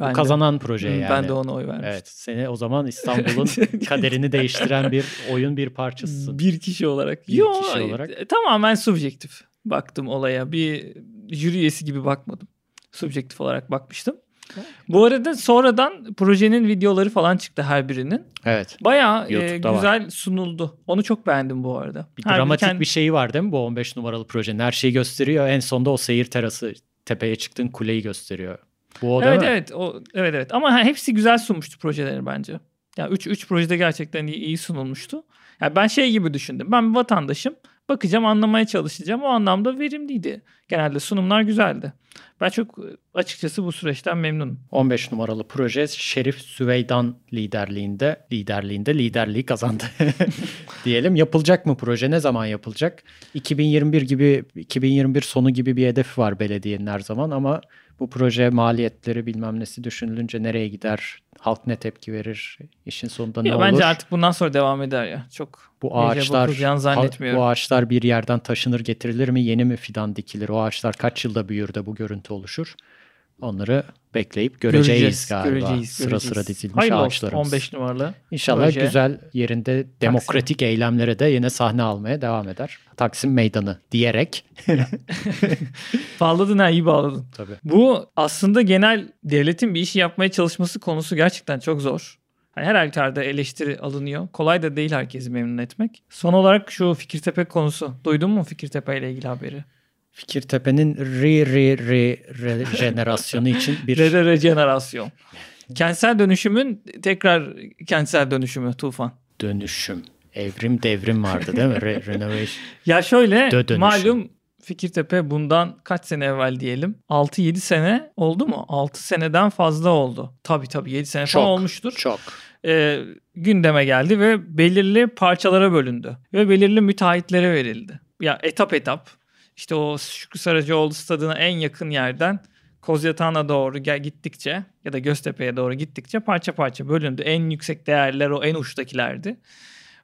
Ben kazanan de. proje yani. Ben de ona oy vermiştim. Evet. Seni o zaman İstanbul'un <laughs> kaderini değiştiren bir oyun bir parçasısın. Bir kişi olarak. Bir Yo, kişi olarak. E, tamamen subjektif baktım olaya. Bir jüri üyesi gibi bakmadım. Subjektif olarak bakmıştım. Bu arada sonradan projenin videoları falan çıktı her birinin. Evet. Bayağı e, güzel var. sunuldu. Onu çok beğendim bu arada. Bir her dramatik bir, kendi... bir şeyi var değil mi bu 15 numaralı projenin? Her şeyi gösteriyor. En sonunda o seyir terası tepeye çıktığın kuleyi gösteriyor. Bu o evet mi? evet o evet evet ama hepsi güzel sunmuştu projeleri bence. Yani 3 3 projede gerçekten iyi, iyi sunulmuştu. Yani ben şey gibi düşündüm. Ben bir vatandaşım. Bakacağım, anlamaya çalışacağım. O anlamda verimliydi. Genelde sunumlar güzeldi. Ben çok açıkçası bu süreçten memnunum. 15 numaralı proje Şerif Süveydan liderliğinde liderliğinde liderliği kazandı. <laughs> Diyelim yapılacak mı proje? Ne zaman yapılacak? 2021 gibi 2021 sonu gibi bir hedef var belediyenin her zaman ama bu proje maliyetleri bilmem nesi düşünülünce nereye gider? Halk ne tepki verir? İşin sonunda ne ya olur? Bence artık bundan sonra devam eder ya. Çok bu ağaçlar bu ağaçlar bir yerden taşınır getirilir mi? Yeni mi fidan dikilir? O ağaçlar kaç yılda büyür de bu görüntü oluşur? Onları bekleyip göreceğiz, Göreceğiz, galiba. göreceğiz, sıra göreceğiz. sıra dizilmiş Hayırlı olsun, ağaçlarımız. 15 numaralı. İnşallah proje. güzel yerinde demokratik eylemlere de yine sahne almaya devam eder. Taksim Meydanı diyerek. <laughs> <laughs> Bağladın ha iyi bağladın. Tabii. Bu aslında genel devletin bir işi yapmaya çalışması konusu gerçekten çok zor. Yani her halükarda eleştiri alınıyor. Kolay da değil herkesi memnun etmek. Son olarak şu Fikirtepe konusu. Duydun mu Fikirtepe ile ilgili haberi? Fikirtepe'nin re re re rejenerasyonu için bir <laughs> Re- re- Rejenerasyon. Kentsel dönüşümün tekrar kentsel dönüşümü Tufan. dönüşüm. Evrim devrim vardı değil mi? Re- renovation. <laughs> Ya şöyle Dö- malum Fikirtepe bundan kaç sene evvel diyelim? 6-7 sene oldu mu? 6 seneden fazla oldu. Tabii tabii 7 sene Çok. falan olmuştur. Çok. Ee, gündeme geldi ve belirli parçalara bölündü. Ve belirli müteahhitlere verildi. Ya etap etap işte o Şükrü Saracoğlu stadına en yakın yerden Kozyatağı'na doğru gittikçe ya da Göztepe'ye doğru gittikçe parça parça bölündü. En yüksek değerler o en uçtakilerdi.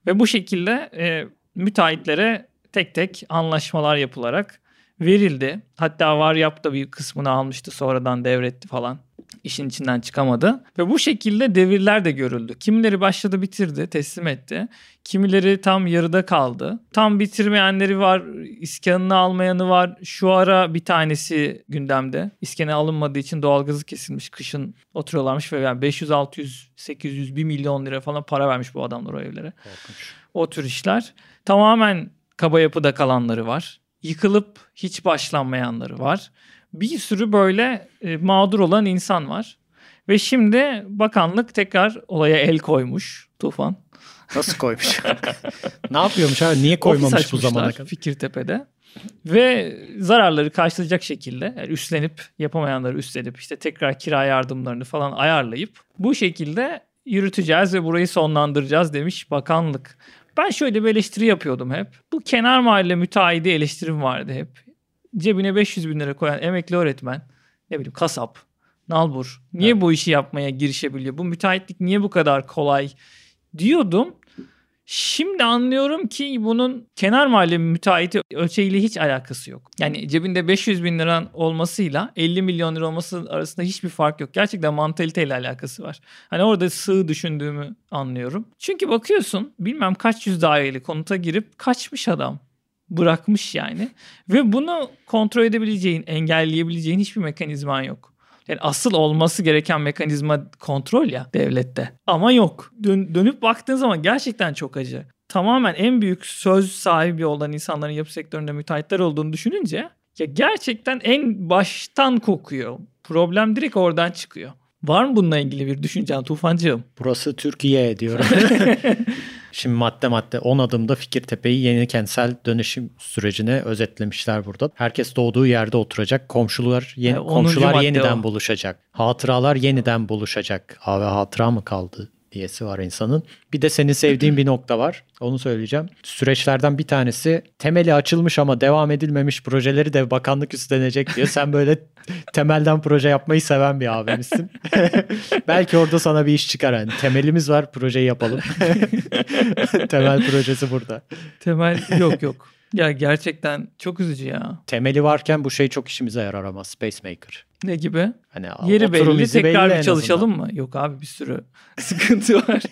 Ve bu şekilde e, müteahhitlere tek tek anlaşmalar yapılarak verildi. Hatta Varyap da bir kısmını almıştı sonradan devretti falan. İşin içinden çıkamadı. Ve bu şekilde devirler de görüldü. Kimileri başladı bitirdi, teslim etti. Kimileri tam yarıda kaldı. Tam bitirmeyenleri var, iskanını almayanı var. Şu ara bir tanesi gündemde. İskene alınmadığı için doğalgazı kesilmiş. Kışın oturuyorlarmış ve yani 500, 600, 800, 1 milyon lira falan para vermiş bu adamlar o evlere Korkunç. o tür işler. Tamamen kaba yapıda kalanları var. Yıkılıp hiç başlanmayanları var. Bir sürü böyle e, mağdur olan insan var. Ve şimdi bakanlık tekrar olaya el koymuş Tufan. Nasıl koymuş? <laughs> ne yapıyormuş abi? Niye koymamış bu zamana kadar? Fikirtepe'de. Ve zararları karşılayacak şekilde yani üstlenip yapamayanları üstlenip işte tekrar kira yardımlarını falan ayarlayıp bu şekilde yürüteceğiz ve burayı sonlandıracağız demiş bakanlık. Ben şöyle bir eleştiri yapıyordum hep. Bu kenar mahalle müteahhidi eleştirim vardı hep. Cebine 500 bin lira koyan emekli öğretmen, ne bileyim kasap, nalbur. Niye Evet. bu işi yapmaya girişebiliyor? Bu müteahhitlik niye bu kadar kolay diyordum. Şimdi anlıyorum ki bunun kenar mahalle müteahhiti ölçeğiyle hiç alakası yok. Yani cebinde 500 bin liran olmasıyla 50 milyon lira olması arasında hiçbir fark yok. Gerçekten mantaliteyle alakası var. Hani orada sığ düşündüğümü anlıyorum. Çünkü bakıyorsun bilmem kaç yüz daireli konuta girip kaçmış adam. Bırakmış yani. Ve bunu kontrol edebileceğin, engelleyebileceğin hiçbir mekanizman yok. Yani asıl olması gereken mekanizma kontrol ya devlette. Ama yok. Dön- dönüp baktığın zaman gerçekten çok acı. Tamamen en büyük söz sahibi olan insanların yapı sektöründe müteahhitler olduğunu düşününce ya gerçekten en baştan kokuyor. Problem direkt oradan çıkıyor. Var mı bununla ilgili bir düşüncen Tufancığım? Burası Türkiye diyorum. <laughs> Şimdi madde madde 10 adımda Fikirtepe'yi yeni kentsel dönüşüm sürecine özetlemişler burada. Herkes doğduğu yerde oturacak. Komşular yeni, 10. komşular yeniden o. buluşacak. Hatıralar yeniden buluşacak. Ha ve hatıra mı kaldı diyesi var insanın. Bir de senin sevdiğin bir nokta var. Onu söyleyeceğim. Süreçlerden bir tanesi temeli açılmış ama devam edilmemiş projeleri de bakanlık üstlenecek diyor. Sen böyle <laughs> temelden proje yapmayı seven bir abimizsin. <laughs> Belki orada sana bir iş çıkar. Yani temelimiz var projeyi yapalım. <laughs> Temel projesi burada. Temel yok yok. Ya gerçekten çok üzücü ya. Temeli varken bu şey çok işimize yarar ama Spacemaker. Ne gibi? Hani Yeri belli tekrar belli bir çalışalım mı? Yok abi bir sürü <laughs> sıkıntı var.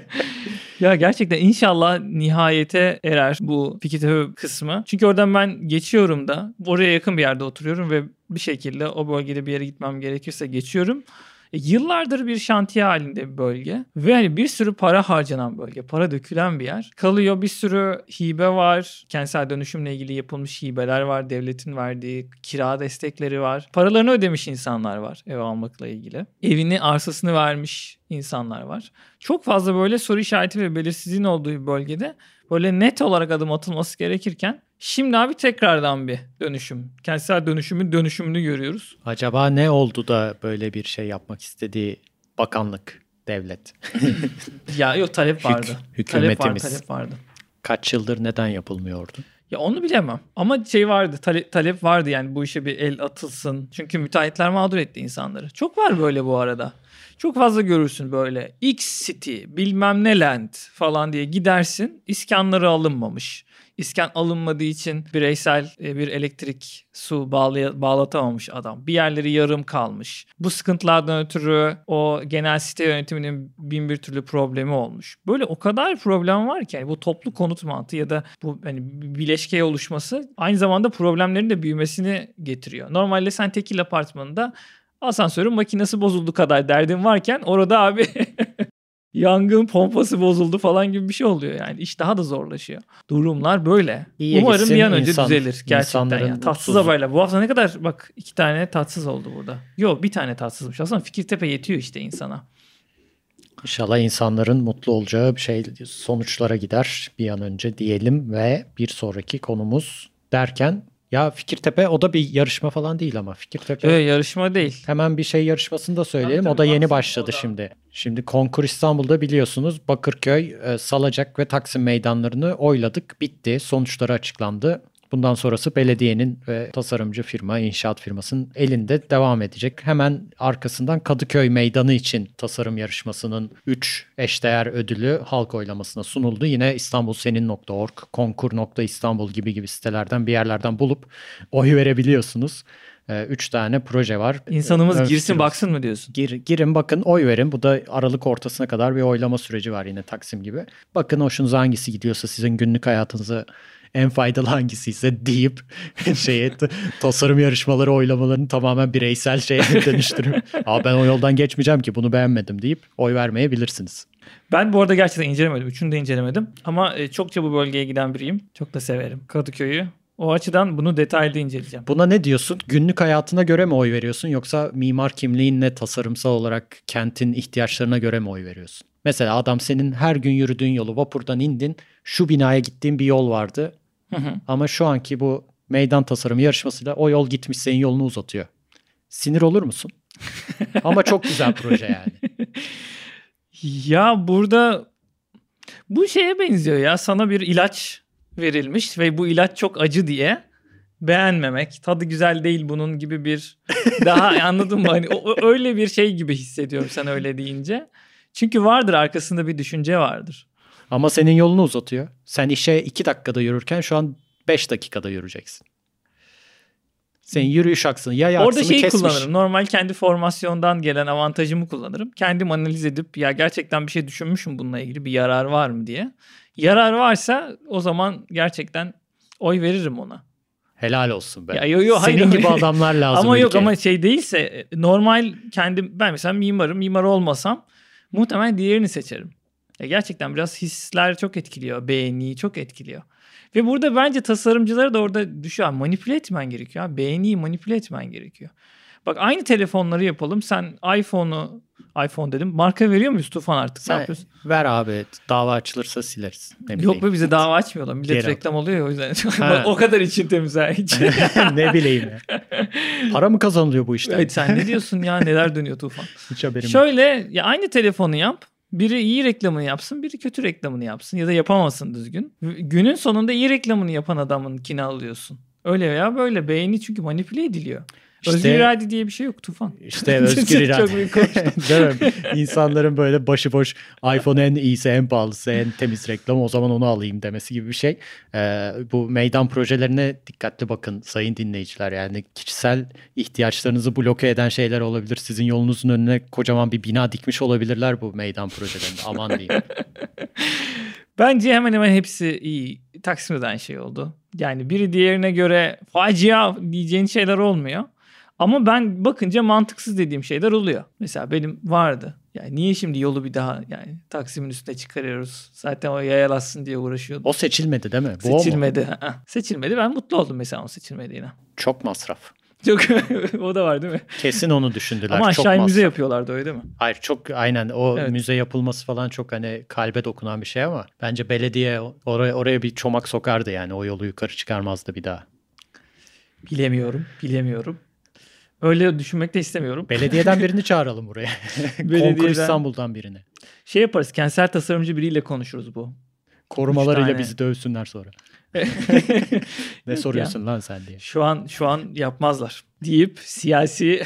<laughs> ya gerçekten inşallah nihayete erer bu Fikirtepe kısmı. Çünkü oradan ben geçiyorum da oraya yakın bir yerde oturuyorum ve bir şekilde o bölgede bir yere gitmem gerekirse geçiyorum. E, yıllardır bir şantiye halinde bir bölge ve hani bir sürü para harcanan bölge, para dökülen bir yer. Kalıyor bir sürü hibe var. Kentsel dönüşümle ilgili yapılmış hibeler var. Devletin verdiği kira destekleri var. Paralarını ödemiş insanlar var ev almakla ilgili. Evini, arsasını vermiş insanlar var. Çok fazla böyle soru işareti ve belirsizliğin olduğu bir bölgede böyle net olarak adım atılması gerekirken şimdi abi tekrardan bir dönüşüm. Kentsel dönüşümün dönüşümünü görüyoruz. Acaba ne oldu da böyle bir şey yapmak istediği bakanlık, devlet? <laughs> Ya yok talep Hük- vardı. Talep var, hükümetimiz. talep vardı. Kaç yıldır neden yapılmıyordu? Ya onu bilemem. Ama şey vardı, tale- talep vardı yani bu işe bir el atılsın. Çünkü müteahhitler mağdur etti insanları. Çok var böyle bu arada. Çok fazla görürsün böyle X City bilmem ne land falan diye gidersin. İskanları alınmamış. İskan alınmadığı için bireysel e, bir elektrik su bağlay- bağlatamamış adam. Bir yerleri yarım kalmış. Bu sıkıntılardan ötürü o genel site yönetiminin bin bir türlü problemi olmuş. Böyle o kadar problem var ki yani bu toplu konut mantığı ya da bu hani bileşkeye oluşması aynı zamanda problemlerin de büyümesini getiriyor. Normalde sen tekil apartmanında asansörün makinesi bozuldu kadar derdin varken orada abi <laughs> yangın pompası bozuldu falan gibi bir şey oluyor yani. İş daha da zorlaşıyor. Durumlar böyle. İyiye Umarım bir an önce insan- düzelir gerçekten ya. Tatsız haberler. Bu hafta ne kadar bak iki tane tatsız oldu burada. Yok bir tane tatsızmış. Aslında Fikirtepe yetiyor işte insana. İnşallah insanların mutlu olacağı bir şey sonuçlara gider bir an önce diyelim ve bir sonraki konumuz derken ya Fikirtepe o da bir yarışma falan değil ama Fikirtepe Öyle yarışma değil. hemen bir şey yarışmasını da söyleyelim. Tabii, o da tabii, yeni başladı da. şimdi. Şimdi Konkur İstanbul'da biliyorsunuz Bakırköy, e, Salacak ve Taksim meydanlarını oyladık. Bitti. Sonuçları açıklandı. Bundan sonrası belediyenin ve tasarımcı firma, inşaat firmasının elinde devam edecek. Hemen arkasından Kadıköy Meydanı için tasarım yarışmasının 3 eşdeğer ödülü halk oylamasına sunuldu. Yine İstanbulsenin.org, konkur.istanbul gibi gibi sitelerden bir yerlerden bulup oy verebiliyorsunuz. 3 tane proje var. İnsanımız Ön girsin fikrimiz. baksın mı diyorsun? Gir, girin bakın oy verin. Bu da Aralık ortasına kadar bir oylama süreci var yine Taksim gibi. Bakın hoşunuza hangisi gidiyorsa sizin günlük hayatınıza en faydalı hangisiyse deyip <laughs> şeye tasarım yarışmaları oylamalarını tamamen bireysel şeye <laughs> dönüştürüp Aa ben o yoldan geçmeyeceğim ki bunu beğenmedim deyip oy vermeyebilirsiniz. Ben bu arada gerçekten incelemedim. Üçünü de incelemedim. Ama e, çokça bu bölgeye giden biriyim. Çok da severim Kadıköy'ü. O açıdan bunu detaylı inceleyeceğim. Buna ne diyorsun? Günlük hayatına göre mi oy veriyorsun yoksa mimar kimliğinle tasarımsal olarak kentin ihtiyaçlarına göre mi oy veriyorsun? Mesela adam senin her gün yürüdüğün yolu vapurdan indin şu binaya gittiğin bir yol vardı Hı hı. ama şu anki bu meydan tasarımı yarışmasıyla o yol gitmiş senin yolunu uzatıyor. Sinir olur musun? <laughs> ama çok güzel proje yani. <laughs> Ya burada bu şeye benziyor ya. Sana bir ilaç verilmiş ve bu ilaç çok acı diye beğenmemek, tadı güzel değil bunun gibi bir daha <laughs> anladın mı? Hani o- öyle bir şey gibi hissediyorum sen öyle deyince. Çünkü vardır arkasında bir düşünce vardır. Ama senin yolunu uzatıyor. Sen işe 2 dakikada yürürken şu an 5 dakikada yürüyeceksin. Senin yürüyüş aksını yay Orada şeyi kesmiş. kullanırım. Normal kendi formasyondan gelen avantajımı kullanırım. Kendim analiz edip ya gerçekten bir şey düşünmüşüm bununla ilgili bir yarar var mı diye. Yarar varsa o zaman gerçekten oy veririm ona. Helal olsun be. Ya yo yo, hayır, Senin hayır. gibi adamlar <laughs> lazım. ama yok ülkeye. ama şey değilse e, normal kendim ben mesela mimarım. Mimar olmasam muhtemelen diğerini seçerim. Ya gerçekten biraz hisler çok etkiliyor. Beğeniyi çok etkiliyor. Ve burada bence tasarımcılara da orada düşüyor. Manipüle etmen gerekiyor. Beğeniyi manipüle etmen gerekiyor. Bak aynı telefonları yapalım. Sen iPhone'u iPhone dedim. Marka veriyor muyuz Tufan artık? Ne yapıyorsun? ver abi dava açılırsa sileriz. Ne Yok be bize dava açmıyorlar. Millet Geri reklam oluyor ya o yüzden. <laughs> Bak, o kadar için temiz ha. Hiç. <laughs> ne bileyim ya. Para mı kazanılıyor bu işten? Evet, sen ne diyorsun ya neler dönüyor Tufan? <laughs> Hiç haberim yok. Şöyle ya aynı telefonu yap. Biri iyi reklamını yapsın, biri kötü reklamını yapsın ya da yapamasın düzgün. Günün sonunda iyi reklamını yapan adamınkini alıyorsun. Öyle veya böyle beğeni çünkü manipüle ediliyor. İşte- Özgür irade diye bir şey yok Tufan. İşte <laughs> özgür irade. Çok büyük. <laughs> Değil mi? İnsanların böyle başıboş iPhone en iyisi, en pahalısı, en temiz reklam o zaman onu alayım demesi gibi bir şey. Ee, bu meydan projelerine dikkatli bakın sayın dinleyiciler. Yani kişisel ihtiyaçlarınızı bloke eden şeyler olabilir. Sizin yolunuzun önüne kocaman bir bina dikmiş olabilirler bu meydan projelerinde. Aman diyeyim. <laughs> Bence hemen hemen hepsi iyi. Taksim'de de aynı şey oldu. Yani biri diğerine göre facia diyeceğin şeyler olmuyor. Ama ben bakınca mantıksız dediğim şeyler oluyor. Mesela benim vardı. Yani niye şimdi yolu bir daha yani Taksim'in üstüne çıkarıyoruz? Zaten o yayalasın diye uğraşıyordum. O seçilmedi değil mi? Bu? Seçilmedi. Seçilmedi. Ben mutlu oldum mesela o seçilmediğine. Çok masraf. Çok <laughs> o da var değil mi? Kesin onu düşündüler. Ama çok aşağı müze yapıyorlardı öyle değil mi? Hayır çok aynen o Evet. müze yapılması falan çok hani kalbe dokunan bir şey ama bence belediye oraya oraya bir çomak sokardı yani o yolu yukarı çıkarmazdı bir daha. Bilemiyorum. Bilemiyorum. Öyle düşünmek de istemiyorum. <laughs> Belediyeden birini çağıralım buraya. <laughs> Konkur İstanbul'dan birini. Şey yaparız. Kentsel tasarımcı biriyle konuşuruz bu. Korumalarıyla bizi dövsünler sonra. <laughs> Ne soruyorsun lan sen diye. Şu an şu an yapmazlar. deyip siyasi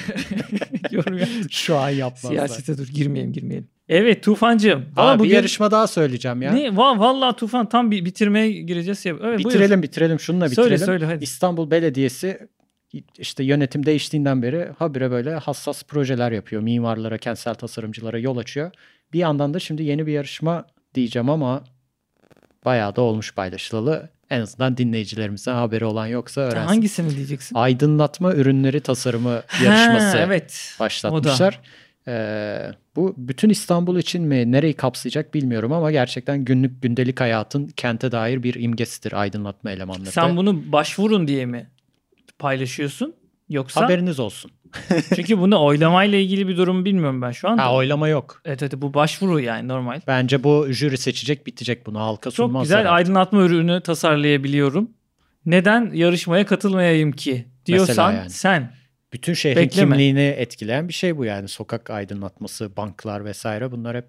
yorum. Şu an yapmazlar. Siyasete dur girmeyelim girmeyelim. Evet Tufancığım. Aa, Valla bir yarışma daha söyleyeceğim ya. Ne? Va- Vallahi Tufan tam bir bitirmeye gireceğiz. Ya. Evet, buyur. Bitirelim bitirelim şununla Söyle bitirelim. söyle hadi. İstanbul Belediyesi işte yönetim değiştiğinden beri habire böyle hassas projeler yapıyor. Mimarlara, kentsel tasarımcılara yol açıyor. Bir yandan da şimdi yeni bir yarışma diyeceğim ama bayağı da olmuş paylaşılalı. En azından dinleyicilerimizden haberi olan yoksa öğrensin. Hangisini diyeceksin? Aydınlatma ürünleri tasarımı yarışması Ha, evet. başlatmışlar. Ee, bu bütün İstanbul için mi nereyi kapsayacak bilmiyorum ama gerçekten günlük gündelik hayatın kente dair bir imgesidir aydınlatma elemanları. Sen bunu başvurun diye mi paylaşıyorsun? Yoksa Haberiniz olsun. <laughs> çünkü bunu oylamayla ilgili bir durum bilmiyorum ben şu anda. Ha oylama yok. Evet evet bu başvuru yani normal. Bence bu jüri seçecek bitecek bunu halka Çok sunmazlar. güzel artık. aydınlatma ürünü tasarlayabiliyorum. Neden yarışmaya katılmayayım ki diyorsan yani. sen. Bütün şehrin Bekleme. kimliğini etkileyen bir şey bu yani. Sokak aydınlatması, banklar vesaire bunlar hep.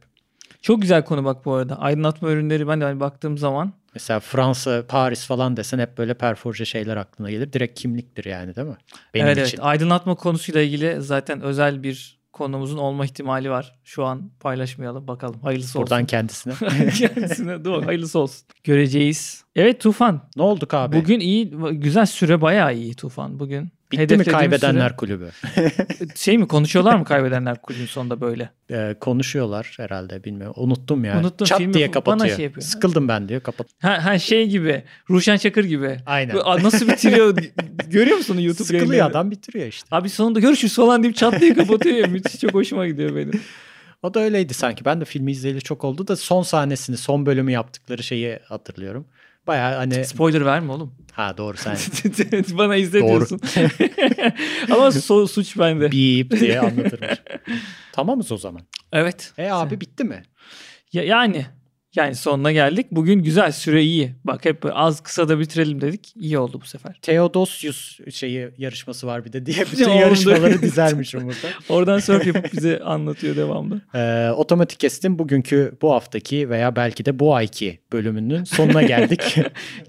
Çok güzel konu bak bu arada. Aydınlatma ürünleri ben de hani baktığım zaman Mesela Fransa, Paris falan desen hep böyle perforje şeyler aklına gelir. Direkt kimliktir yani değil mi? Benim evet, için. evet aydınlatma konusuyla ilgili zaten özel bir konumuzun olma ihtimali var. Şu an paylaşmayalım bakalım. Hayırlısı Buradan olsun. kendisine. <laughs> <laughs> Kendisine doğru hayırlısı olsun. Göreceğiz. Evet Tufan. ne olduk abi? Bugün iyi güzel süre bayağı iyi Tufan bugün. Bitti mi Hedeflediğim kaybedenler kulübü? süre- <laughs> şey mi konuşuyorlar mı kaybedenler kulübün sonunda böyle? Ee, konuşuyorlar herhalde bilmiyorum. Unuttum ya. Unuttum, Çat filmi diye bana kapatıyor. şey yapıyor. Sıkıldım ben diyor kapat. Ha, ha şey gibi. Ruşen Çakır gibi. Aynen. Nasıl bitiriyor? <laughs> Görüyor musun YouTube Sıkılıyor yayınlarını? adam bitiriyor işte. Abi sonunda görüşürüz falan deyip çat diye kapatıyor ya. Müthiş çok hoşuma gidiyor benim. O da öyleydi sanki. Ben de filmi izleyeli çok oldu da son sahnesini, son bölümü yaptıkları şeyi hatırlıyorum. Baya hani Spoiler verme oğlum. ha doğru sen <laughs> Bana izle Doğru. diyorsun. <laughs> Ama so- suç bende. bip diye anlatırmış. <laughs> Tamamız o zaman. Evet. E abi bitti mi? Ya, yani yani sonuna geldik. Bugün güzel süre iyi. Bak hep az kısa da bitirelim dedik. İyi oldu bu sefer. Theodosius şeyi yarışması var bir de diye bütün <laughs> yarışmaları dizermişim burada. <laughs> Oradan surf yapıp bize anlatıyor devamlı. <laughs> Ee, Otomatik Kestim bugünkü bu haftaki veya belki de bu ayki bölümünün sonuna geldik.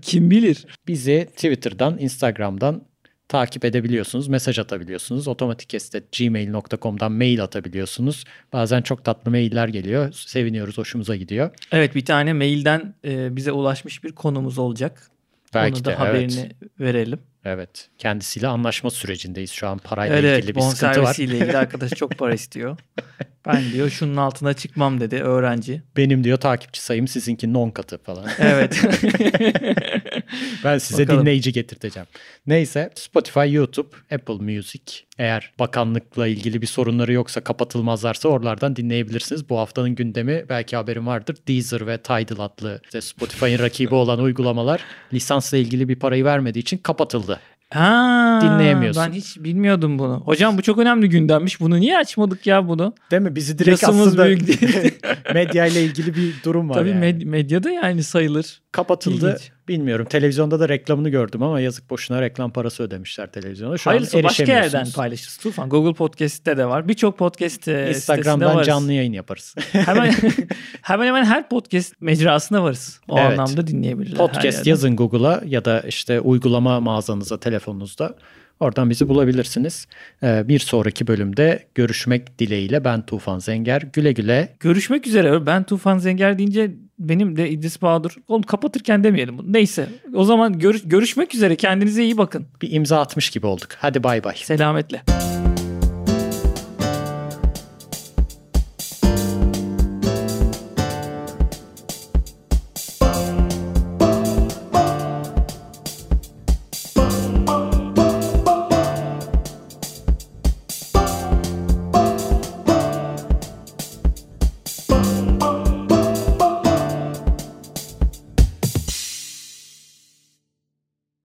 Kim bilir? Bizi Twitter'dan, Instagram'dan takip edebiliyorsunuz. Mesaj atabiliyorsunuz. Otomatikkest.gmail.com'dan mail atabiliyorsunuz. Bazen çok tatlı mailler geliyor. Seviniyoruz, hoşumuza gidiyor. Evet bir tane mailden e, bize ulaşmış bir konumuz olacak. Belki Onu de da haberini evet. verelim. Evet. Kendisiyle anlaşma sürecindeyiz. Şu an parayla Evet, ilgili evet bir sıkıntı var. bonservisiyle ilgili arkadaş çok para istiyor. <laughs> Ben diyor şunun altına çıkmam dedi öğrenci. Benim diyor takipçi sayım sizinkinin 10 katı falan. Evet. <laughs> Ben size Bakalım. dinleyici getirteceğim. Neyse Spotify, YouTube, Apple Music eğer bakanlıkla ilgili bir sorunları yoksa kapatılmazlarsa oralardan dinleyebilirsiniz. Bu haftanın gündemi belki haberin vardır. Deezer ve Tidal adlı işte Spotify'ın rakibi olan uygulamalar lisansla ilgili bir parayı vermediği için kapatıldı. Ha, Dinleyemiyorsun. Ben hiç bilmiyordum bunu. Hocam bu çok önemli gündemmiş. Bunu niye açmadık ya bunu? Değil mi? Bizi direkt Yasımız aslında büyük <laughs> medya ile ilgili bir durum var Tabii yani. med- medyada yani sayılır. Kapatıldı. İlginç. Bilmiyorum. Televizyonda da reklamını gördüm ama yazık boşuna reklam parası ödemişler televizyona. Şu Hayırlısı an başka yerden paylaşırız. Tufan Google Podcast'te de var. Birçok podcast e, Instagram'dan varız. canlı yayın yaparız. <laughs> hemen hemen hemen her podcast mecrasında varız. O Evet. anlamda dinleyebilirler. Podcast yazın Google'a ya da işte uygulama mağazanıza, telefonunuzda. Oradan bizi bulabilirsiniz. Ee, bir sonraki bölümde görüşmek dileğiyle ben Tufan Zenger. Güle güle. Görüşmek üzere. Ben Tufan Zenger deyince benim de İdris Bahadır. Oğlum kapatırken demeyelim bunu. Neyse. O zaman görüş- görüşmek üzere. Kendinize iyi bakın. Bir imza atmış gibi olduk. Hadi bay bay. Selametle.